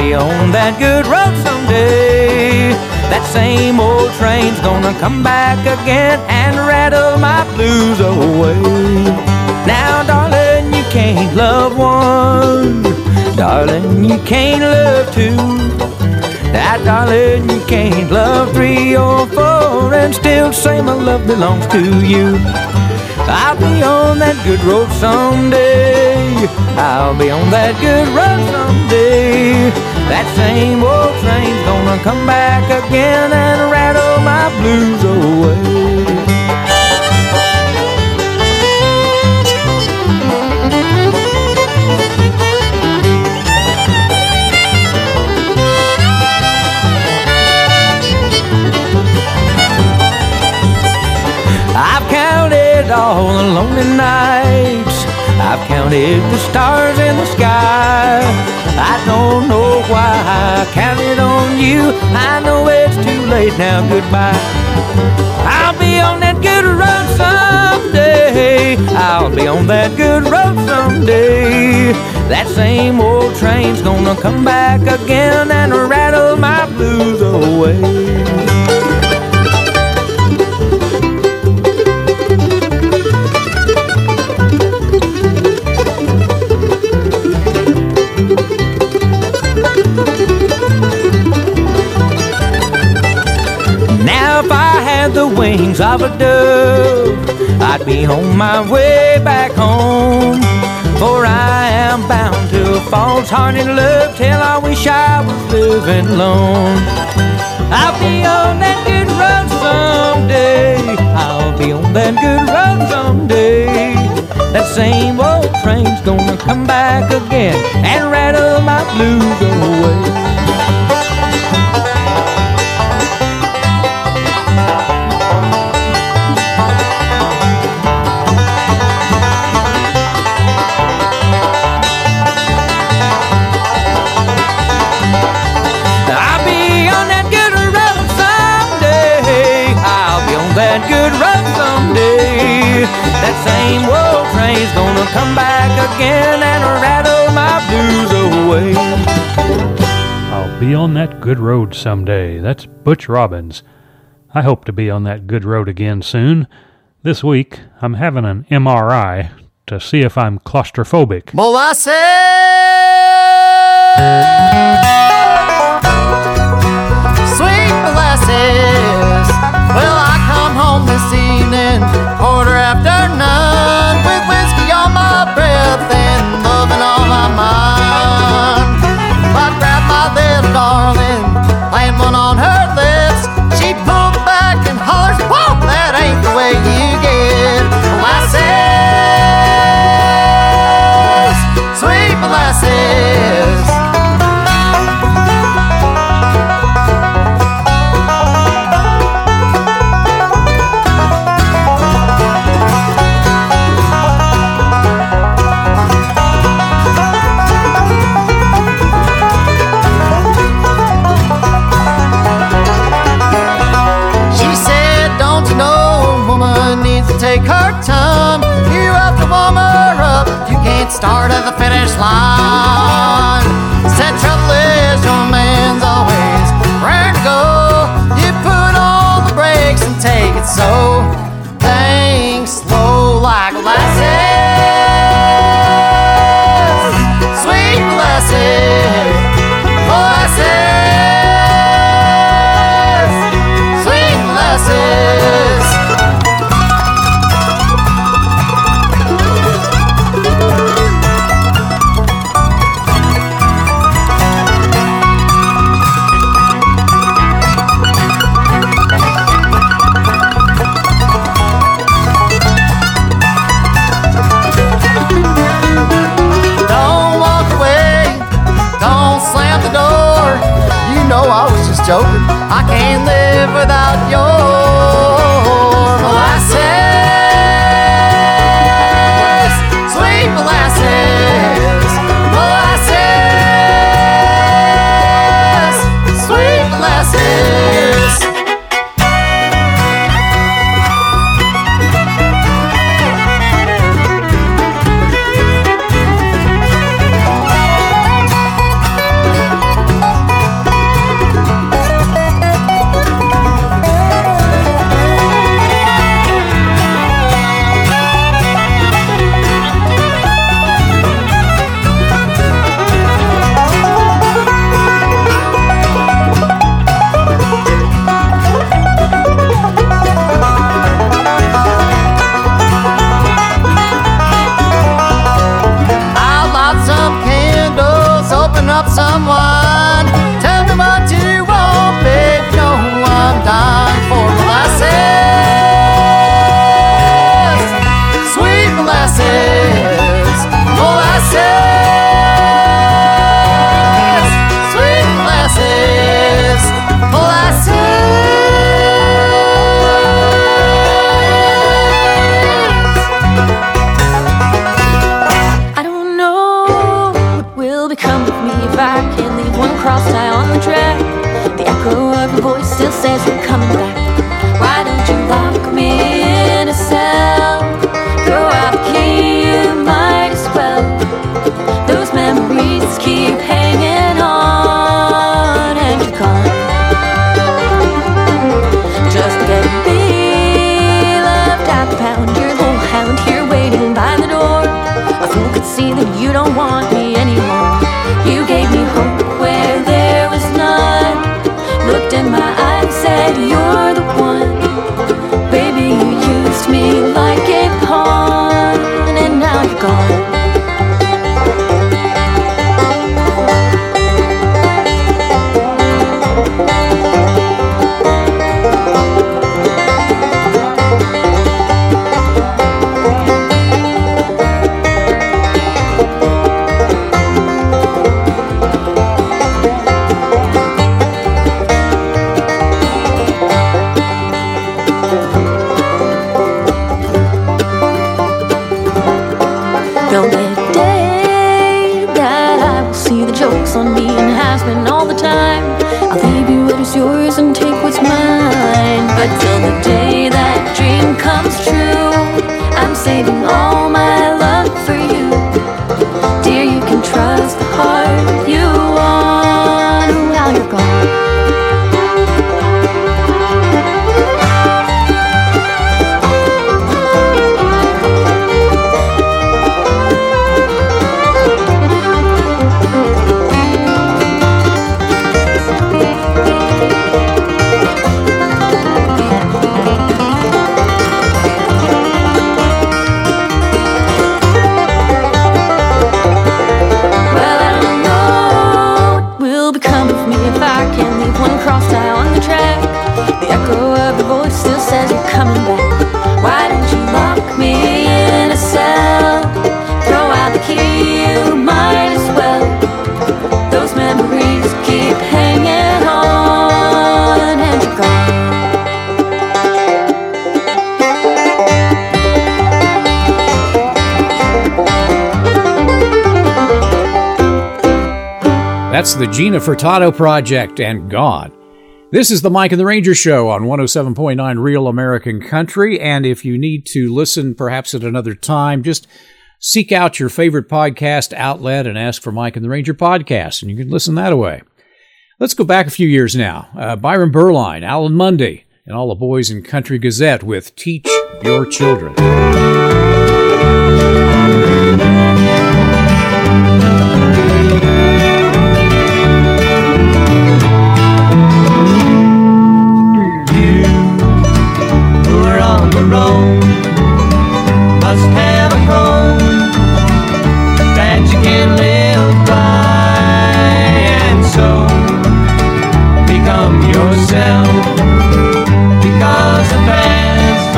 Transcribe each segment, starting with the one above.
be on that good road someday. That same old train's gonna come back again and rattle my blues away. Now, darling, you can't love one. Darling, you can't love two. That darling, you can't love three or four and still say my love belongs to you. I'll be on that good road someday. I'll be on that good road someday. That same old train's gonna come back again and rattle my blues away. I've counted all the lonely nights. I've counted the stars in the sky. I don't know why I counted on you. I know it's too late now. Goodbye. I'll be on that good road someday. I'll be on that good road someday. That same old train's gonna come back again and rattle my blues away. Wings of a dove, I'd be on my way back home. For I am bound to a false-hearted love till I wish I was living alone. I'll be on that good road someday. I'll be on that good road someday. That same old train's gonna come back again and rattle my blues away. That same old train's gonna come back again and rattle my blues away. I'll be on that good road someday. That's Butch Robbins. I hope to be on that good road again soon. This week, I'm having an MRI to see if I'm claustrophobic. Molasses! Start of the finish line. That you don't want. me the Gina Furtado Project and God. This is the Mike and the Ranger show on 107.9 Real American Country. And if you need to listen perhaps at another time, just seek out your favorite podcast outlet and ask for Mike and the Ranger podcast, and you can listen that away. Let's go back a few years now. Uh, Byron Berline, Alan Munde, and all the boys in Country Gazette with Teach Your Children. roam. Must have a home that you can live by, and so become yourself. Because the past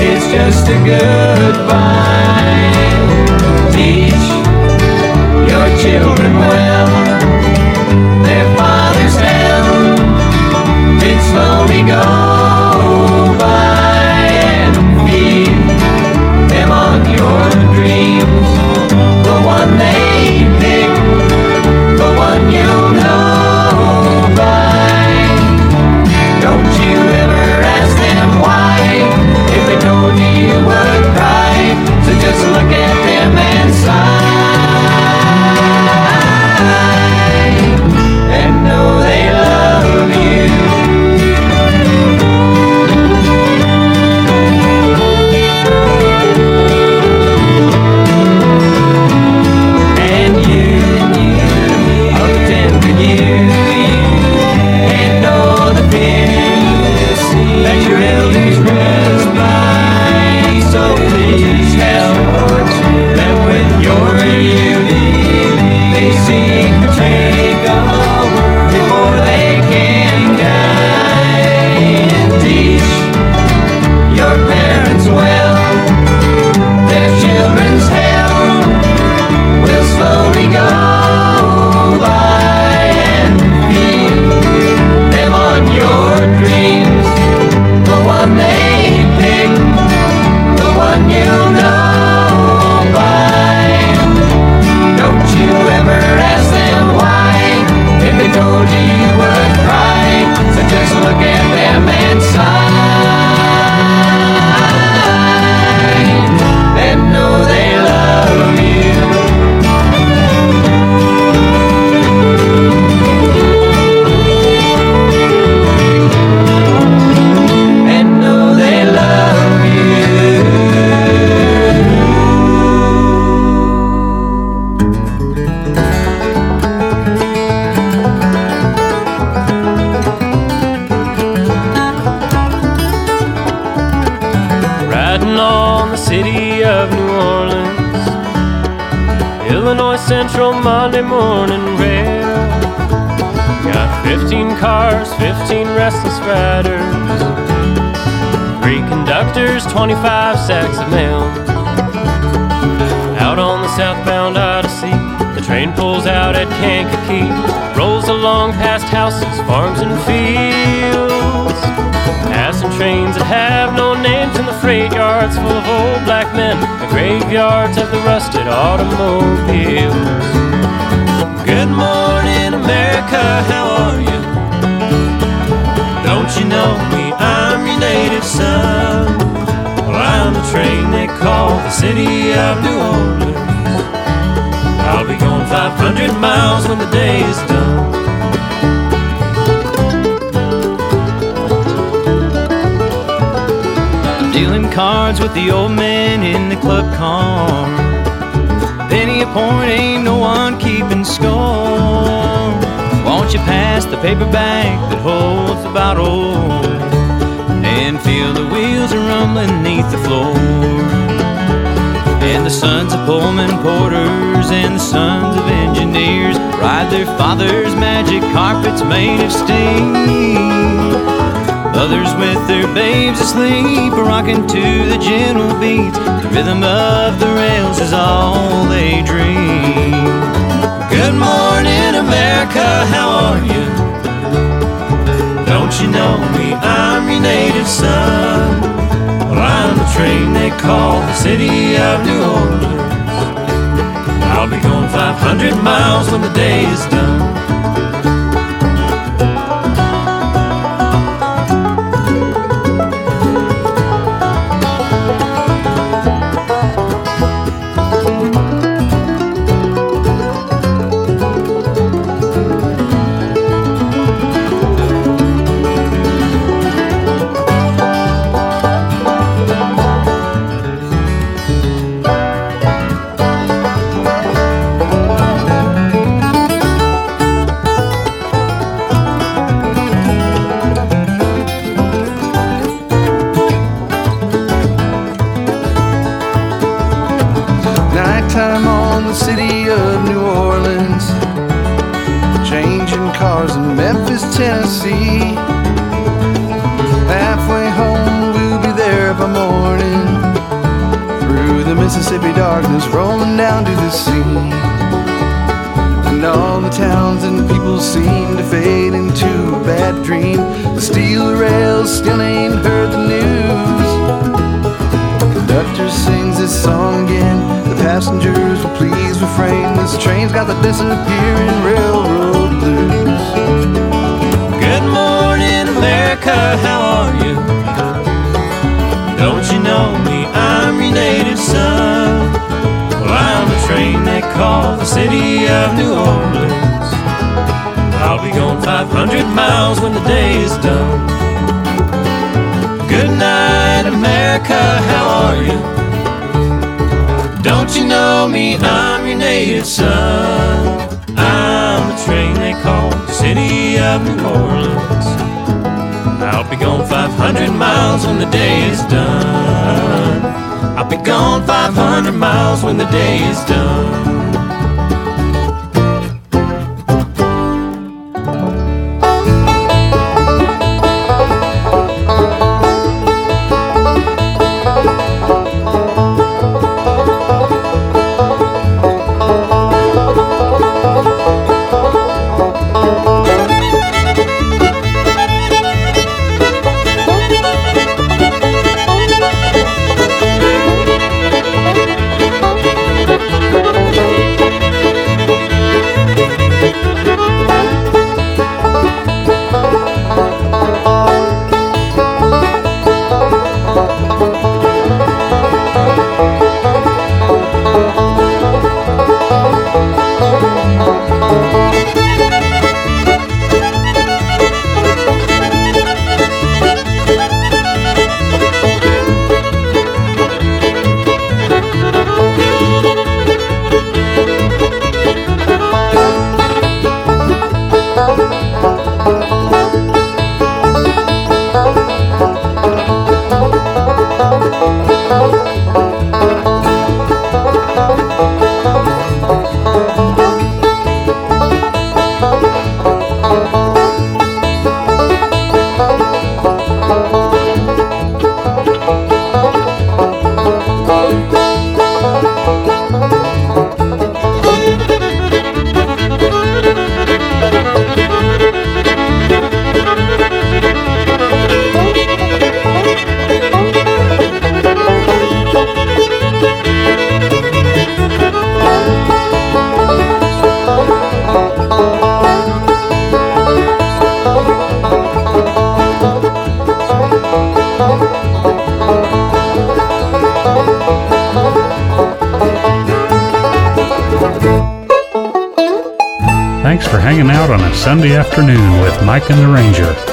is just a goodbye. Monday morning rail. Got 15 cars, 15 restless riders. Three conductors, 25 sacks of mail. Out on the southbound Odyssey, the train pulls out at Kankakee, rolls along past houses, farms, and fields. Passing trains that have no names in the freight yards full of old black men, the graveyards of the rusted automobiles. Good morning, America, how are you? Don't you know me? I'm your native son. Well, I'm the train they call the city of New Orleans. I'll be going 500 miles when the day is done. Dealing cards with the old men in the club car. Penny a point, ain't no one keeping score. Won't you pass the paper bag that holds the bottle and feel the wheels are rumbling neath the floor? And the sons of Pullman porters and the sons of engineers ride their father's magic carpets made of steel. Others with their babes asleep, rocking to the gentle beats. The rhythm of the rails is all they dream. Good morning, America, how are you? Don't you know me? I'm your native son. Well, I'm the train they call the city of New Orleans. I'll be going 500 miles when the day is done. Mississippi darkness, rolling down to the sea. And all the towns and people seem to fade into a bad dream. The steel rails still ain't heard the news. The conductor sings this song again. The passengers will please refrain. This train's got the disappearing railroad blues. Good morning, America, how are you? Don't you know me? I'm your city of New Orleans. I'll be going 500 miles when the day is done. Good night, America, how are you? Don't you know me? I'm your native son. I'm the train they call the city of New Orleans. I'll be gone 500 miles when the day is done. I'll be gone 500 miles when the day is done. For hanging out on a Sunday afternoon with Mike and the Ranger.